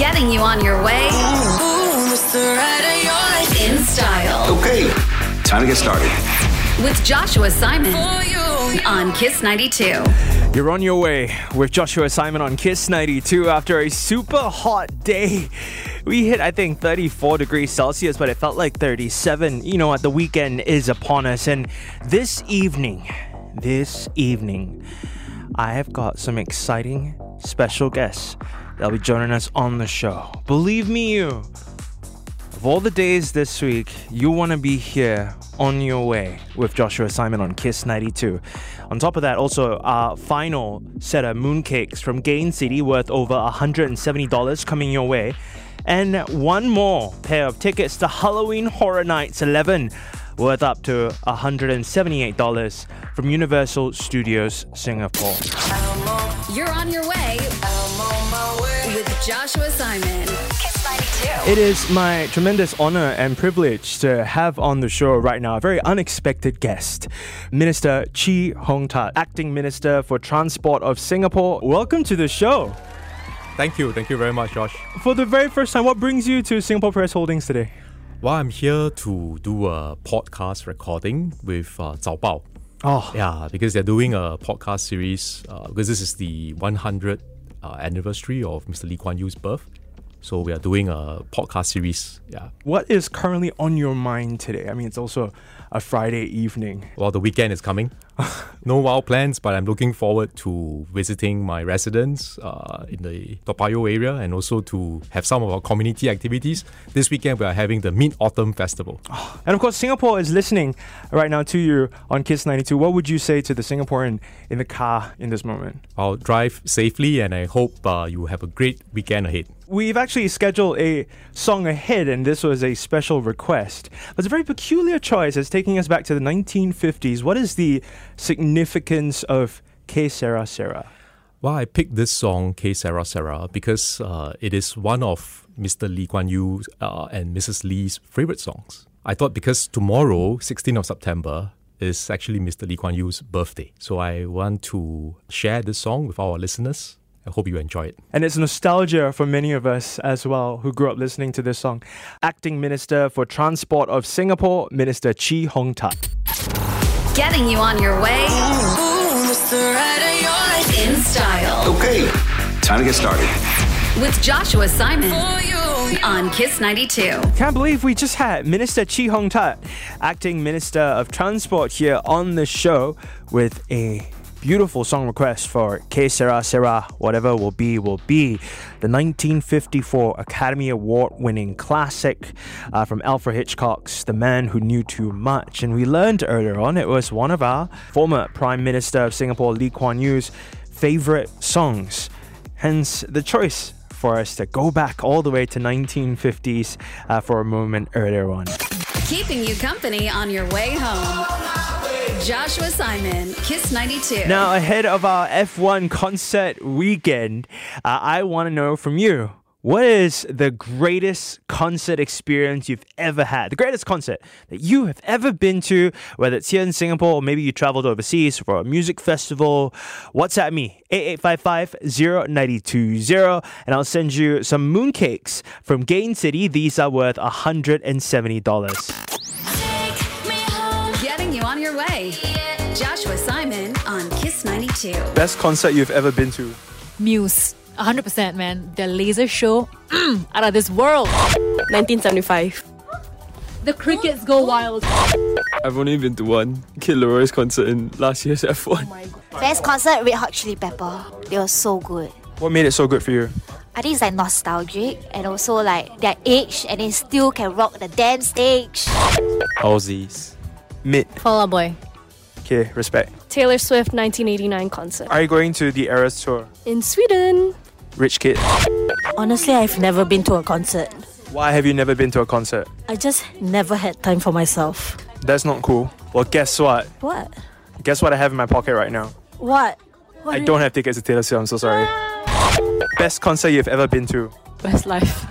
Getting you on your way in style Okay, time to get started. with Joshua Simon on Kiss 92. You're on your way with Joshua Simon on Kiss 92 after a super hot day. We hit, I think, 34 degrees Celsius, but it felt like 37. You know what? The weekend is upon us. And this evening, this evening, I have got some exciting special guests that'll be joining us on the show. Believe me, you. Of all the days this week, you want to be here on your way with Joshua Simon on Kiss 92. On top of that, also our final set of mooncakes from Gain City worth over $170 coming your way. And one more pair of tickets to Halloween Horror Nights 11 worth up to $178 from Universal Studios Singapore. You're on your way Joshua Simon. It is my tremendous honor and privilege to have on the show right now a very unexpected guest, Minister Chee Hong Tat, Acting Minister for Transport of Singapore. Welcome to the show. Thank you. Thank you very much, Josh. For the very first time, what brings you to Singapore Press Holdings today? Well, I'm here to do a podcast recording with uh, Zaobao. Oh, Yeah, because they're doing a podcast series uh, because this is the 100th uh, anniversary of Mr. Lee Kuan Yew's birth. So we are doing a podcast series. Yeah. what is currently on your mind today? I mean, it's also a Friday evening. Well, the weekend is coming. no wild plans, but I'm looking forward to visiting my residents uh, in the Toa Payoh area and also to have some of our community activities. This weekend, we are having the Mid Autumn Festival. And of course, Singapore is listening right now to you on Kiss 92. What would you say to the Singaporean in the car in this moment? I'll drive safely and I hope uh, you have a great weekend ahead. We've actually scheduled a song ahead, and this was a special request. It's a very peculiar choice. It's taking us back to the 1950s. What is the significance of Que Sera Sera? Well, I picked this song, Que Sera Sera, because uh, it is one of Mr. Lee Kuan Yew uh, and Mrs. Lee's favorite songs. I thought because tomorrow, 16th of September, is actually Mr. Lee Kuan Yew's birthday. So I want to share this song with our listeners. I hope you enjoy it. And it's nostalgia for many of us as well who grew up listening to this song. Acting Minister for Transport of Singapore, Minister Chee Hong Tat. Getting you on your way in style Okay, time to get started. with Joshua Simon on Kiss 92. Can't believe we just had Minister Chee Hong Tat, acting Minister of Transport, here on the show with a beautiful song request for Que Sera Sera, whatever will be, will be. The 1954 Academy Award winning classic uh, from Alfred Hitchcock's The Man Who Knew Too Much. And we learned earlier on it was one of our former Prime Minister of Singapore, Lee Kuan Yew's favorite songs. Hence the choice for us to go back all the way to 1950s uh, for a moment earlier on. Keeping you company on your way home. Joshua Simon, Kiss 92. Now, ahead of our F1 concert weekend, uh, I want to know from you. What is the greatest concert experience you've ever had? The greatest concert that you have ever been to, whether it's here in Singapore or maybe you traveled overseas for a music festival. WhatsApp me, 8855-0920, and I'll send you some mooncakes from Gain City. These are worth $170. Getting your way. Joshua Simon on Kiss 92. Best concert you've ever been to? Muse. 100% man. The laser show mm, out of this world. 1975. The crickets go wild. I've only been to one Kid Laroi's concert in last year's F1. Best concert, Red Hot Chili Pepper. They were so good. What made it so good for you? I think it's like nostalgic and also like their age and they still can rock the damn stage. Aussies. Mid. Fall Out Boy. Okay, respect. Taylor Swift 1989 concert. Are you going to the Eras tour? In Sweden. Rich kid. Honestly, I've never been to a concert. Why have you never been to a concert? I just never had time for myself. That's not cool. Well, guess what? What? Guess what I have in my pocket right now? What? what I do you- don't have tickets to Taylor Swift. I'm so sorry. Ah! Best concert you've ever been to? Westlife.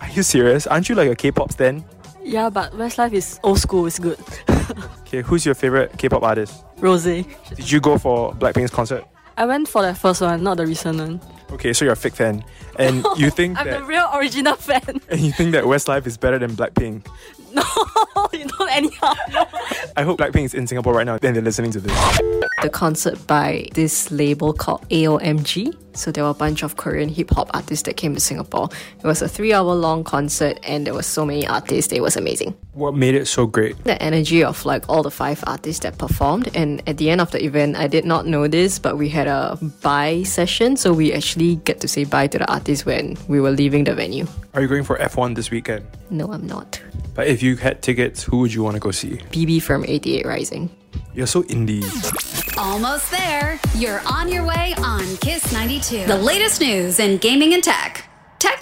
Are you serious? Aren't you like a K-pop stan? Yeah, but Westlife is old school, it's good. Okay, who's your favorite K-pop artist? Rose. Did you go for Blackpink's concert? I went for the first one, not the recent one. Okay, so you're a fake fan, and you think I'm the that real original fan. and you think that Westlife is better than Blackpink. No, you don't anyhow. I hope Blackpink is in Singapore right now and they're listening to this. the concert by this label called AOMG. So there were a bunch of Korean hip hop artists that came to Singapore. It was a three hour long concert and there were so many artists. It was amazing. What made it so great? The energy of like all the five artists that performed. And at the end of the event, I did not know this, but we had a bye session. So we actually get to say bye to the artists when we were leaving the venue. Are you going for F1 this weekend? No, I'm not. But if you had tickets, who would you want to go see? BIBI from 88 Rising. You're so indie. Almost there. You're on your way on Kiss 92. The latest news in gaming and tech.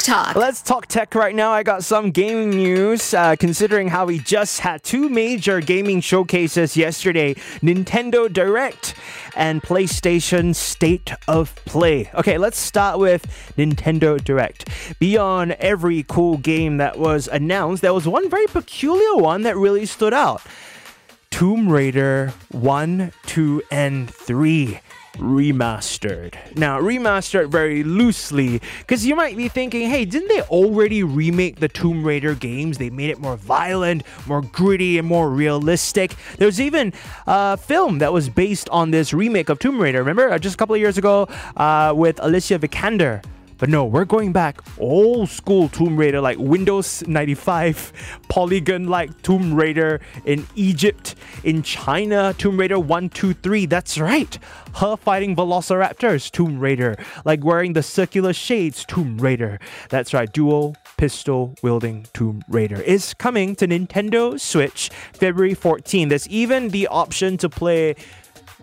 Talk. Let's talk tech right now. I got some gaming news. Uh, considering how we just had two major gaming showcases yesterday Nintendo Direct and PlayStation State of Play. Okay, let's start with Nintendo Direct. Beyond every cool game that was announced, there was one very peculiar one that really stood out. Tomb Raider 1, 2, and 3 remastered. Now, remastered very loosely because you might be thinking, hey, didn't they already remake the Tomb Raider games? They made it more violent, more gritty, and more realistic. There's even a film that was based on this remake of Tomb Raider. Remember, uh, just a couple of years ago uh, with Alicia Vikander. But no, we're going back old school Tomb Raider, like Windows 95, polygon like Tomb Raider in Egypt, in China, Tomb Raider 1, 2, 3. That's right. Her fighting velociraptors, Tomb Raider. Like wearing the circular shades, Tomb Raider. That's right. Dual pistol wielding Tomb Raider is coming to Nintendo Switch February 14. There's even the option to play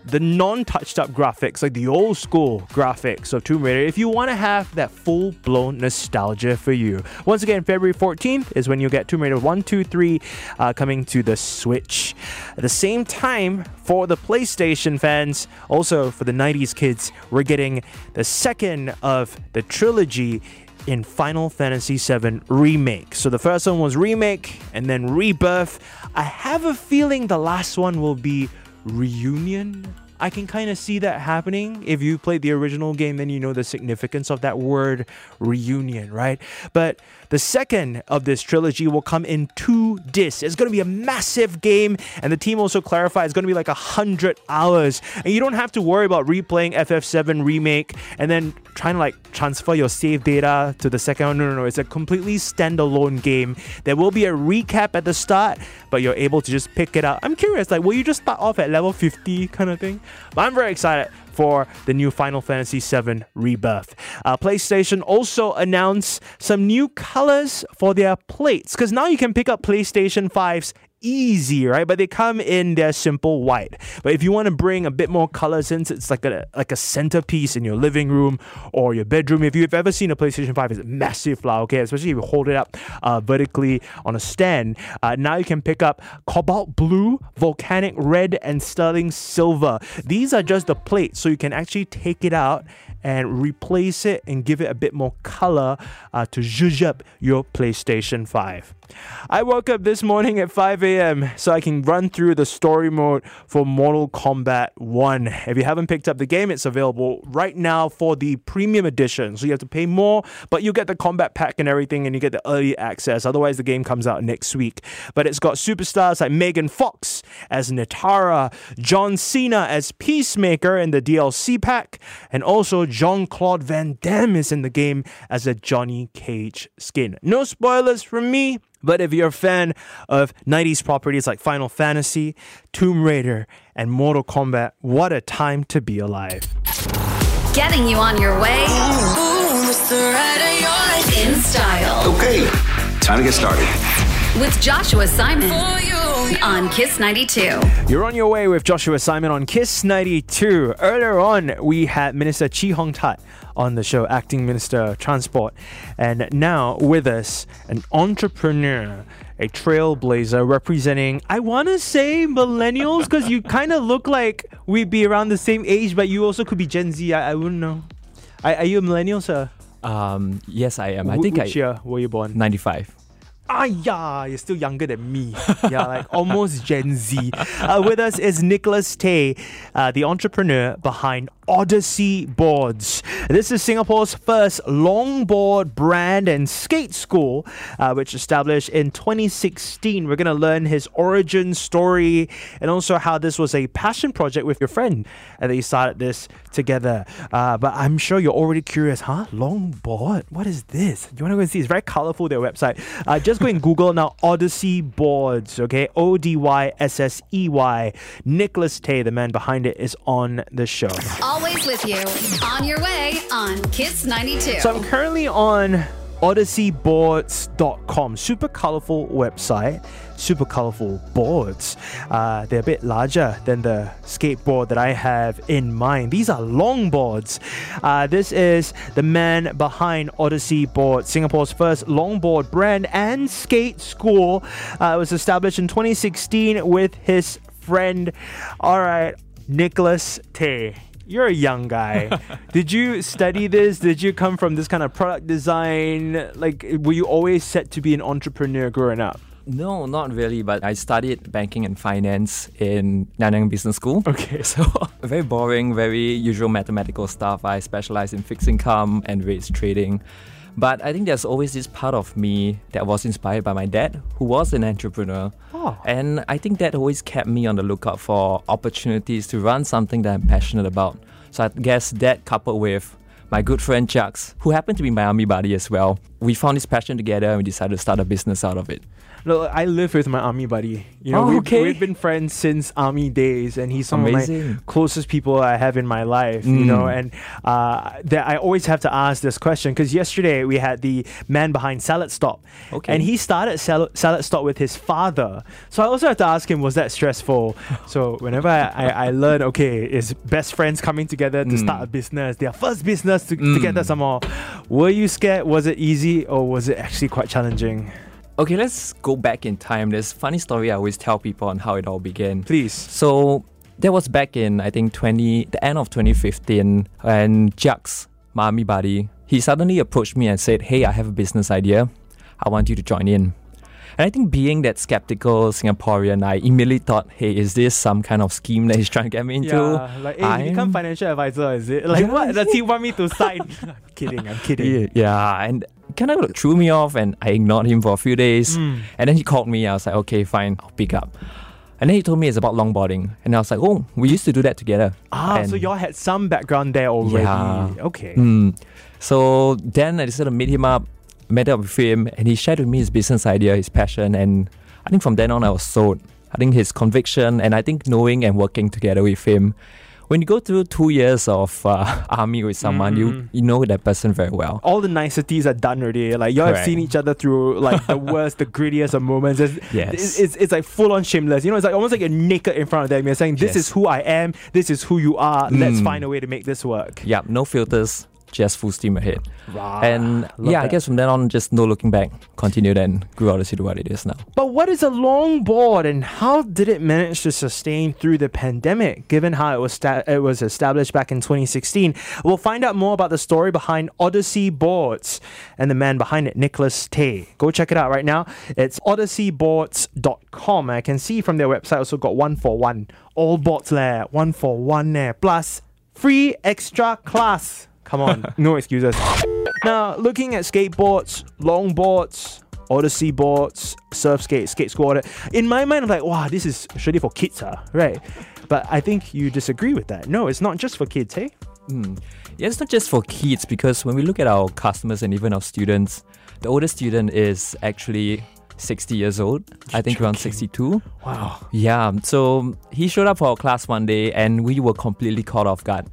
the non-touched up graphics, like the old school graphics of Tomb Raider, if you want to have that full-blown nostalgia for you. Once again, February 14th is when you'll get Tomb Raider 1, 2, 3 uh, coming to the Switch. At the same time, for the PlayStation fans, also for the 90s kids, we're getting the second of the trilogy in Final Fantasy VII Remake. So the first one was Remake and then Rebirth. I have a feeling the last one will be Reunion. I can kind of see that happening. If you played the original game, then you know the significance of that word reunion, right? But the second of this trilogy will come in two discs. It's going to be a massive game, and the team also clarified it's going to be like a hundred hours, and you don't have to worry about replaying FF7 remake and then trying to like transfer your save data to the second one. No, no, no. It's a completely standalone game. There will be a recap at the start, but you're able to just pick it up. I'm curious, like, will you just start off at level 50 kind of thing? But I'm very excited for the new Final Fantasy VII Rebirth. Uh, PlayStation also announced some new colors for their plates because now you can pick up PlayStation 5's easy, right? But they come in their simple white. But if you want to bring a bit more color, since it's like a like a centerpiece in your living room or your bedroom, if you've ever seen a PlayStation 5, it's a massive flower, okay? Especially if you hold it up uh, vertically on a stand. Uh, now you can pick up cobalt blue, volcanic red, and sterling silver. These are just the plates, so you can actually take it out and replace it and give it a bit more color uh, to zhuzh up your PlayStation 5. I woke up this morning at 5 a.m. so I can run through the story mode for Mortal Kombat 1. If you haven't picked up the game, it's available right now for the premium edition. So you have to pay more, but you get the combat pack and everything, and you get the early access. Otherwise, the game comes out next week. But it's got superstars like Megan Fox as Nitara, John Cena as Peacemaker in the DLC pack, and also Jean Claude Van Damme is in the game as a Johnny Cage skin. No spoilers from me. But if you're a fan of 90s properties like Final Fantasy, Tomb Raider, and Mortal Kombat, what a time to be alive. Getting you on your way in style Okay, time to get started. with Joshua Simon on Kiss 92. You're on your way with Joshua Simon on Kiss 92. Earlier on, we had Minister Chee Hong Tat on the show, Acting Minister of Transport. And now with us, an entrepreneur, a trailblazer representing, I want to say millennials, because you kind of look like we'd be around the same age, but you also could be Gen Z. I, I wouldn't know. Are, are you a millennial, sir? Um, yes, I am. I Wh- think which I year were you born? 95. Ah, yeah, you're still younger than me. Yeah, like almost Gen Z. Uh, with us is Nicholas Tay, uh, the entrepreneur behind Odyssey Boards. This is Singapore's first longboard brand and skate school, uh, which established in 2016. We're going to learn his origin story and also how this was a passion project with your friend and that you started this together. Uh, but I'm sure you're already curious, huh? Longboard? What is this? You want to go and see? It's very colorful, their website. Uh, just go and Google now Odyssey Boards, okay? O D Y S S E Y. Nicholas Tay, the man behind it, is on the show. Always with you. On your way on Kiss 92. So I'm currently on odysseyboards.com. Super colorful website, super colorful boards. Uh, they're a bit larger than the skateboard that I have in mind. These are long boards. Uh, this is the man behind Odyssey Board, Singapore's first longboard brand and skate school. Uh, it was established in 2016 with his friend. All right, Nicholas Tay you're a young guy. Did you study this? Did you come from this kind of product design? Like, were you always set to be an entrepreneur growing up? No, not really, but I studied banking and finance in Nanyang Business School. Okay. So, very boring, very usual mathematical stuff. I specialize in fixed income and rates trading. But I think there's always this part of me that was inspired by my dad, who was an entrepreneur. Oh. And I think that always kept me on the lookout for opportunities to run something that I'm passionate about. So I guess that coupled with my good friend Chucks, who happened to be my army buddy as well, we found this passion together and we decided to start a business out of it. Look, I live with my army buddy. You know, Oh, we've, okay. we've been friends since army days, and he's some of Amazing. my closest people I have in my life. You know, Mm. and uh, that I always have to ask this question because yesterday we had the man behind Salad Stop, Okay. and he started Salad, Salad Stop with his father. So I also have to ask him, was that stressful? so whenever I, I, I learn, okay, is best friends coming together to Mm. start a business, their first business to, Mm. together somehow. Were you scared? Was it easy, or was it actually quite challenging? Okay, let's go back in time. There's funny story I always tell people on how it all began. Please. So that was back in I think 20 the end of 2015 and Jux, my army buddy, he suddenly approached me and said, Hey, I have a business idea. I want you to join in. And I think being that skeptical Singaporean, I immediately thought, hey, is this some kind of scheme that he's trying to get me into? Yeah, like, hey, you become financial advisor, is it? Like, Yeah. what? Does he want me to sign? I'm kidding, I'm kidding. Yeah, yeah, and kind of threw me off, and I ignored him for a few days. Mm. And then he called me. I was like, okay, fine, I'll pick up. And then he told me it's about longboarding, and I was like, oh, we used to do that together. Ah, And- so y'all had some background there already. Yeah. Okay. Mm. So then I decided to meet him up, met up with him, and he shared with me his business idea, his passion, and I think from then on I was sold. I think his conviction, and I think knowing and working together with him. When you go through two years of uh, army with someone, Mhm. you you know that person very well. All the niceties are done already. Like y'all have seen each other through like the worst, the grittiest of moments. It's, Yes. it's, it's, it's like full on shameless. You know, it's like almost like you're naked in front of them. You're saying, "This Yes. is who I am. This is who you are. Let's Mm. find a way to make this work." Yeah, no filters, just full steam ahead. Wow. and love yeah, I guess from then on, just no looking back. Continued and grew Odyssey to what it is now. But what is a longboard and how did it manage to sustain through the pandemic, given how it was, sta- it was established back in 2016? We'll find out more about the story behind Odyssey Boards and the man behind it, Nicholas Tay. Go check it out right now. It's odysseyboards.com. I can see from their website also got one for one. All boards there, one for one there. Plus, free extra class. Come on, no excuses. Now, looking at skateboards, longboards, Odyssey boards, surf skate, skate squad. In my mind, I'm like, wow, this is surely for kids, huh? right? But I think you disagree with that. No, it's not just for kids, hey? Mm. Yeah, it's not just for kids because when we look at our customers and even our students, the oldest student is actually 60 years old. I think around 62. Wow. Yeah, so he showed up for our class one day and we were completely caught off guard.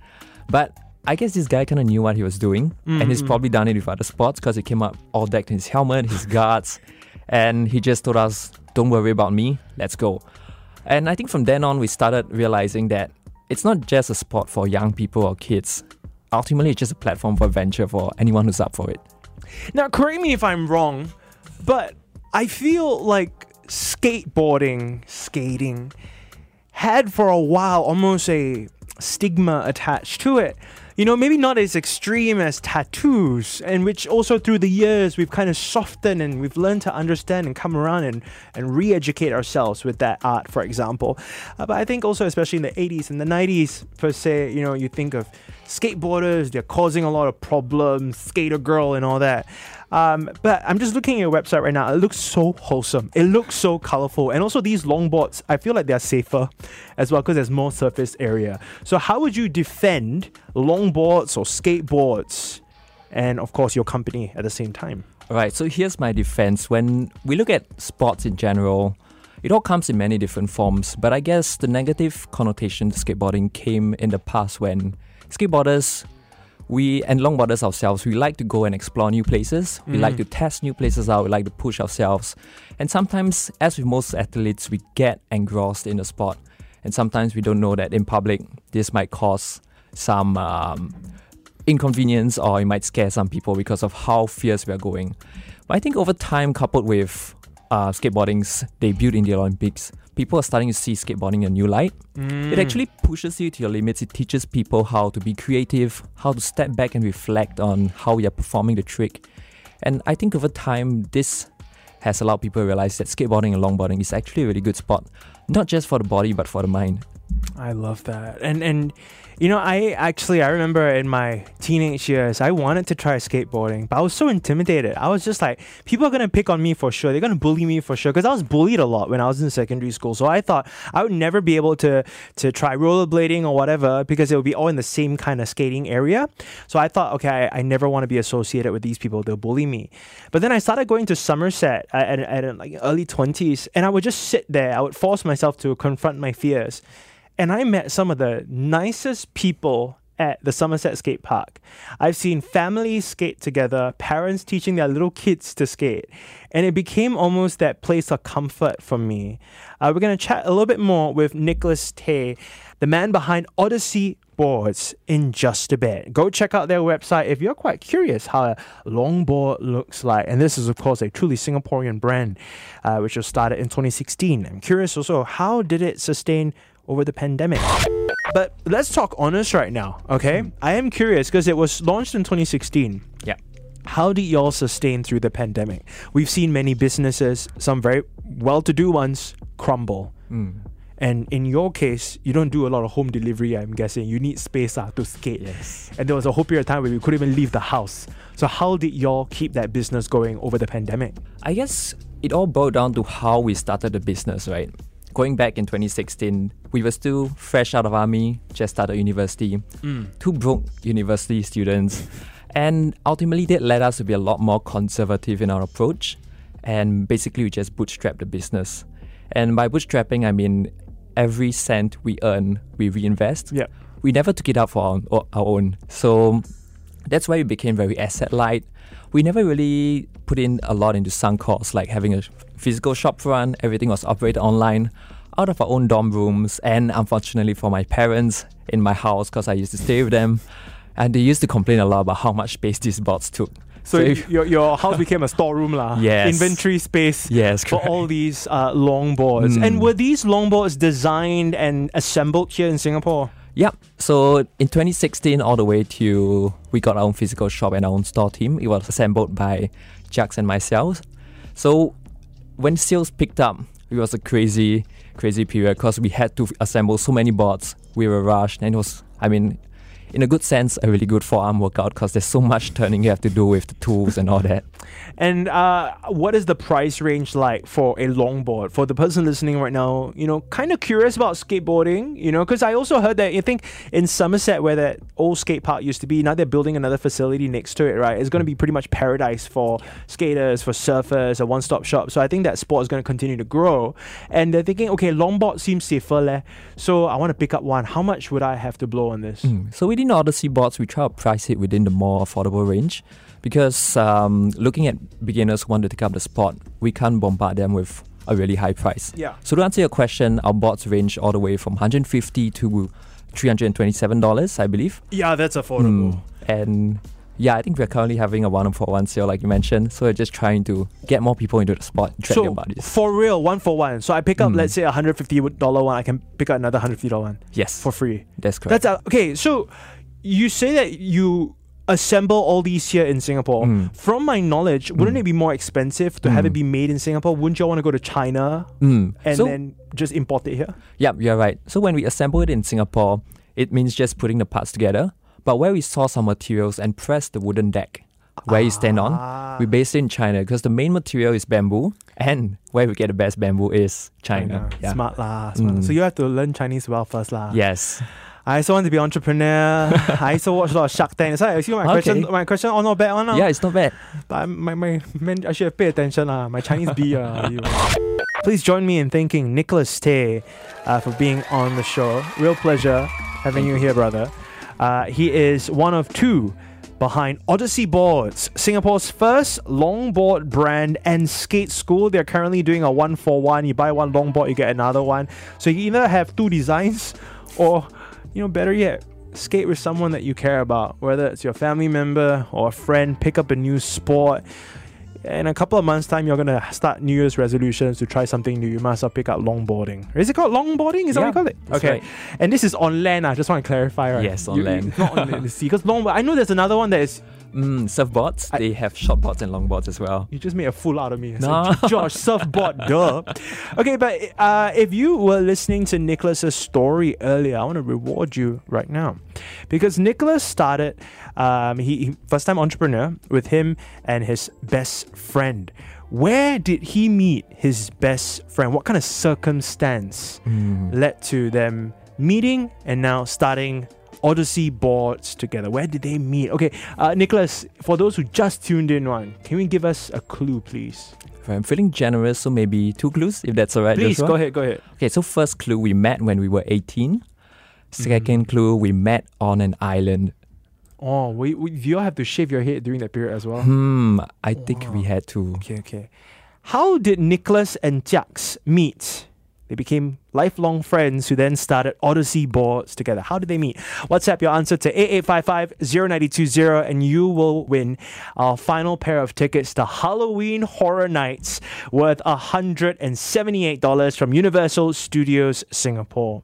But I guess this guy kind of knew what he was doing and he's Mhm. probably done it with other sports because he came up all decked in his helmet, his guards, and he just told us, Don't worry about me, let's go. And I think from then on, we started realizing that it's not just a sport for young people or kids. Ultimately, it's just a platform for adventure for anyone who's up for it. Now, correct me if I'm wrong, but I feel like skateboarding, skating, had for a while almost a stigma attached to it. You know, maybe not as extreme as tattoos, and which also through the years we've kind of softened and we've learned to understand and come around and, and re educate ourselves with that art, for example. Uh, but I think also, especially in the 80s and the 90s, per se, you know, you think of skateboarders, they're causing a lot of problems, skater girl, and all that. Um, but I'm just looking at your website right now. It looks so wholesome. It looks so colorful. And also, these longboards, I feel like they're safer as well because there's more surface area. So, how would you defend longboards or skateboards and, of course, your company at the same time? All right, so here's my defense. When we look at sports in general, it all comes in many different forms, but I guess the negative connotation to skateboarding came in the past when skateboarders we and longboarders ourselves, we like to go and explore new places. We Mm. like to test new places out. We like to push ourselves. And sometimes, as with most athletes, we get engrossed in the sport. And sometimes we don't know that in public, this might cause some um, inconvenience or it might scare some people because of how fierce we are going. But I think over time, coupled with uh, skateboarding's debut in the Olympics, people are starting to see skateboarding in a new light. It Mm. actually pushes you to your limits. It teaches people how to be creative, how to step back and reflect on how you're performing the trick. And I think over time, this has allowed people to realize that skateboarding and longboarding is actually a really good sport, not just for the body, but for the mind. I love that. And and you know, I actually I remember in my teenage years, I wanted to try skateboarding, but I was so intimidated. I was just like, people are gonna pick on me for sure. They're gonna bully me for sure because I was bullied a lot when I was in secondary school. So I thought I would never be able to to try rollerblading or whatever because it would be all in the same kind of skating area. So I thought, okay, I, I never want to be associated with these people. They'll bully me. But then I started going to Somerset at, at, at like early twenties, and I would just sit there. I would force myself to confront my fears. And I met some of the nicest people at the Somerset Skate Park. I've seen families skate together, parents teaching their little kids to skate, and it became almost that place of comfort for me. Uh, we're going to chat a little bit more with Nicholas Tay, the man behind Odyssey Boards, in just a bit. Go check out their website if you're quite curious how a longboard looks like. And this is, of course, a truly Singaporean brand, uh, which was started in 2016. I'm curious also, how did it sustain over the pandemic? But let's talk honest right now, okay? I am curious because it was launched in 2016. Yeah. How did y'all sustain through the pandemic? We've seen many businesses, some very well to do ones, crumble. Mm. And in your case, you don't do a lot of home delivery, I'm guessing. You need space uh, to skate. Yes. And there was a whole period of time where we couldn't even leave the house. So, how did y'all keep that business going over the pandemic? I guess it all boiled down to how we started the business, right? Going back in 2016, we were still fresh out of army, just started university, Mm. two broke university students, and ultimately that led us to be a lot more conservative in our approach. And basically, we just bootstrapped the business. And by bootstrapping, I mean every cent we earn, we reinvest. Yeah. We never took it out for our, our own. So that's why we became very asset light. We never really put in a lot into sunk costs, like having a physical shop front. Everything was operated online, out of our own dorm rooms, and unfortunately for my parents in my house, because I used to stay with them, and they used to complain a lot about how much space these bots took. So, if- your, your house became a storeroom, lah. Yes. Inventory space Yes, for all these uh, longboards. Mm. And were these longboards designed and assembled here in Singapore? Yep. So in 2016, all the way to we got our own physical shop and our own store team. It was assembled by Jax and myself. So when sales picked up, it was a crazy, crazy period because we had to assemble so many boards. We were rushed, and it was, I mean, in a good sense, a really good forearm workout because there's so much turning you have to do with the tools and all that. And uh, what is the price range like for a longboard? For the person listening right now, you know, kind of curious about skateboarding, you know, because I also heard that you think in Somerset, where that old skate park used to be, now they're building another facility next to it, right? It's going to be pretty much paradise for skaters, for surfers, a one stop shop. So I think that sport is going to continue to grow. And they're thinking, okay, longboard seems safer, leh. So I want to pick up one. How much would I have to blow on this? Mm. So within Odyssey boards, we try to price it within the more affordable range because um, looking at beginners who want to take up the sport, we can't bombard them with a really high price. Yeah. So to answer your question, our boards range all the way from 150 to 327 dollars, I believe. Yeah, that's affordable. Mm. And yeah, I think we're currently having a one for one sale, like you mentioned. So we're just trying to get more people into the sport, drag their So bodies. for real, one for one. So I pick up, Mm. let's say, a hundred fifty dollar one. I can pick up another hundred fifty dollar one Yes, for free. that's correct. That's uh, okay. So you say that you assemble all these here in Singapore. Mm. From my knowledge, wouldn't it be more expensive to have it be made in Singapore? Wouldn't you want to go to China Mm. and so, then just import it here? Yep, you're right. So when we assemble it in Singapore, it means just putting the parts together. But where we source our materials and press the wooden deck where you stand Ah. on, we base it in China because the main material is bamboo, and where we get the best bamboo is China. Yeah. Smart lah. Smart. Mm. So you have to learn Chinese well first lah. Yes. I also want to be entrepreneur. I also watch a lot of Shark Tank. So I see my question. My question, oh not bad one. lah. Yeah, it's not bad. But my my man, I should have paid attention lah. My Chinese B uh. Please join me in thanking Nicholas Tay uh, for being on the show. Real pleasure having you here, brother. Uh, he is one of two behind Odyssey Boards, Singapore's first longboard brand and skate school. They're currently doing a one for one. You buy one longboard, you get another one. So you either have two designs or, you know, better yet, skate with someone that you care about, whether it's your family member or a friend, pick up a new sport. In a couple of months' time, you're gonna start New Year's resolutions to try something new. You must well pick up longboarding. Is it called longboarding? Is that what you call it? okay. right. And this is on land. I just want to clarify, right? Yes, on You- land. not on the sea. Because longboard. I know there's another one that is. Mm, surfboards, they have shortboards and longboards as well. You just made a fool out of me. No. like, Josh, surfboard, duh. Okay, but uh, if you were listening to Nicholas's story earlier, I want to reward you right now. Because Nicholas started, um, he, he first time entrepreneur with him and his best friend. Where did he meet his best friend? What kind of circumstance led to them meeting and now starting Odyssey boards together? Where did they meet? Okay, uh, Nicholas, for those who just tuned in on, can we give us a clue, please? I'm feeling generous, so maybe two clues, if that's all right. Please, go ahead, go ahead. Okay, so first clue, we met when we were 18. Second Mm-hmm. clue, we met on an island. Oh, we, we, do you all have to shave your head during that period as well? Hmm, I think we had to. Okay, okay. How did Nicholas and Jax meet? They became lifelong friends who then started Odyssey boards together. How did they meet? WhatsApp your answer to 8855 and you will win our final pair of tickets to Halloween Horror Nights worth $178 from Universal Studios Singapore.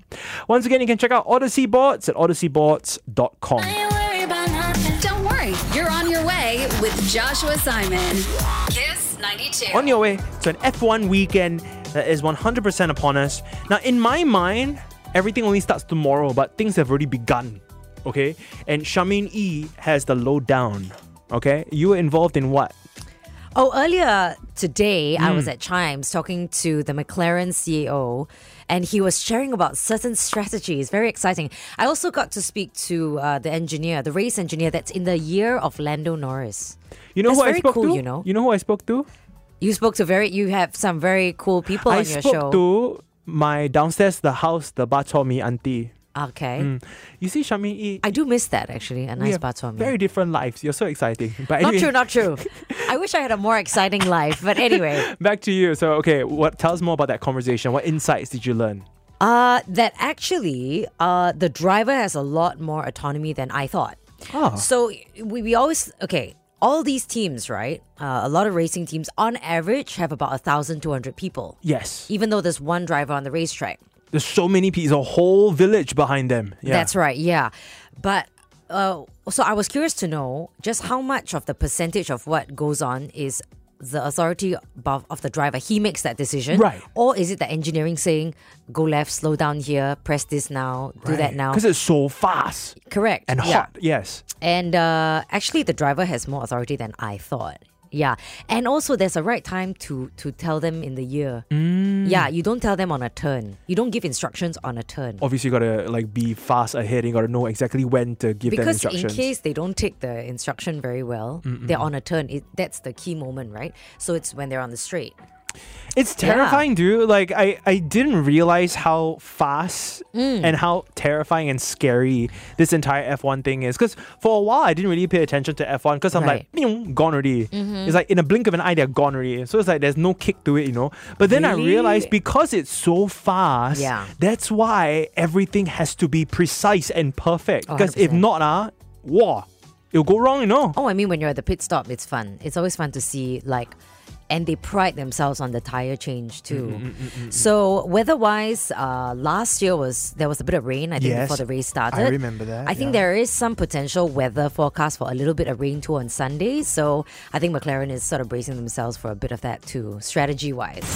Once again, you can check out Odyssey Boards at odysseyboards.com. Don't worry, you're on your way with Joshua Simon. Kiss 92. on your way to an F1 weekend that is 100% upon us. Now, in my mind, everything only starts tomorrow, but things have already begun. Okay? And Shamin E has the lowdown. Okay? You were involved in what? Oh, earlier today, I was Mm. at CHIJMES talking to the McLaren CEO, and he was sharing about certain strategies. Very exciting. I also got to speak to uh, the engineer, the race engineer that's in the year of Lando Norris. You know That's who I spoke cool, to? You know, You know who I spoke to? You spoke to very. You have some very cool people I on your show. I spoke to my downstairs, the house, the bak chor mee auntie. okay. Mm. You see, Shamin E, I do miss that actually. A nice bak chor mee. very different lives. You're so exciting. But Not true, not true. I wish I had a more exciting life. But anyway, Back to you. So, okay, what? Tell us more about that conversation. What insights did you learn? uh, that actually, uh, the driver has a lot more autonomy than I thought. Oh. So we, we always okay. All these teams, right? Uh, a lot of racing teams, on average, have about thousand two hundred people. Yes. Even though there's one driver on the racetrack. There's so many people, a whole village behind them. Yeah. That's right. Yeah, but uh, so I was curious to know just how much of the percentage of what goes on is the authority of, of the driver. He makes that decision, Right. Or is it the engineering saying, "Go left, slow down here, press this now, do that now"? Because it's so fast Correct. and yeah. hot. Yes. And uh, actually, the driver has more authority than I thought. Yeah, and also there's a right time to to tell them in the year. Mm. Yeah, you don't tell them on a turn. You don't give instructions on a turn. Obviously, you gotta like be fast ahead. You gotta know exactly when to give them instructions. because in case they don't take the instruction very well, they're on a turn. It, that's the key moment, right? So it's when they're on the straight. It's terrifying, dude. Like I, I didn't realize how fast Mm. and how terrifying and scary this entire F1 thing is. Because for a while I didn't really pay attention to F1 because I'm Right. like, gone already. Mhm. It's like in a blink of an eye they're gone already. So it's like there's no kick to it, you know. But then I realized because it's so fast, Yeah. that's why everything has to be precise and perfect. Oh, Because if not, ah, wow, it'll go wrong, you know. Oh, I mean, when you're at the pit stop, it's fun. It's always fun to see like and they pride themselves on the tire change too. Mm, mm, mm, So weather-wise, uh, last year was there was a bit of rain. I think Yes, before the race started. I remember that, I think yeah. there is some potential weather forecast for a little bit of rain too on Sunday. So I think McLaren is sort of bracing themselves for a bit of that too, strategy-wise.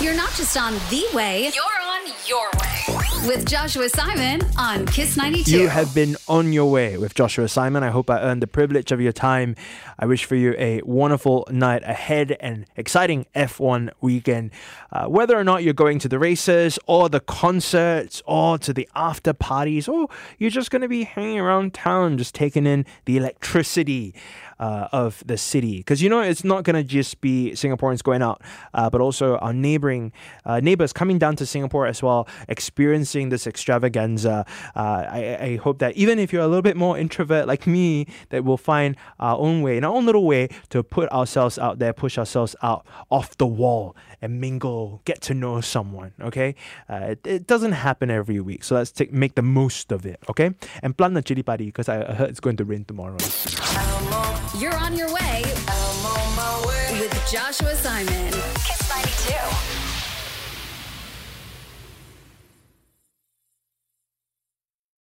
You're not just on the way, you're on your way. With Joshua Simon on Kiss 92. You have been on your way with Joshua Simon. I hope I earned the privilege of your time. I wish for you a wonderful night ahead and exciting F1 weekend. Uh, whether or not you're going to the races or the concerts or to the after parties or you're just going to be hanging around town just taking in the electricity. Uh, of the city, because you know it's not going to just be Singaporeans going out, uh, but also our neighboring uh, neighbors coming down to Singapore as well, experiencing this extravaganza. Uh, I, I hope that even if you're a little bit more introvert like me, that we'll find our own way, in our own little way, to put ourselves out there, push ourselves out off the wall and mingle, get to know someone. Okay, uh, it, it doesn't happen every week, so let's take make the most of it. Okay, and plant the chili padi because I heard it's going to rain tomorrow. You're on your way. With Joshua Simon. Kiss 92.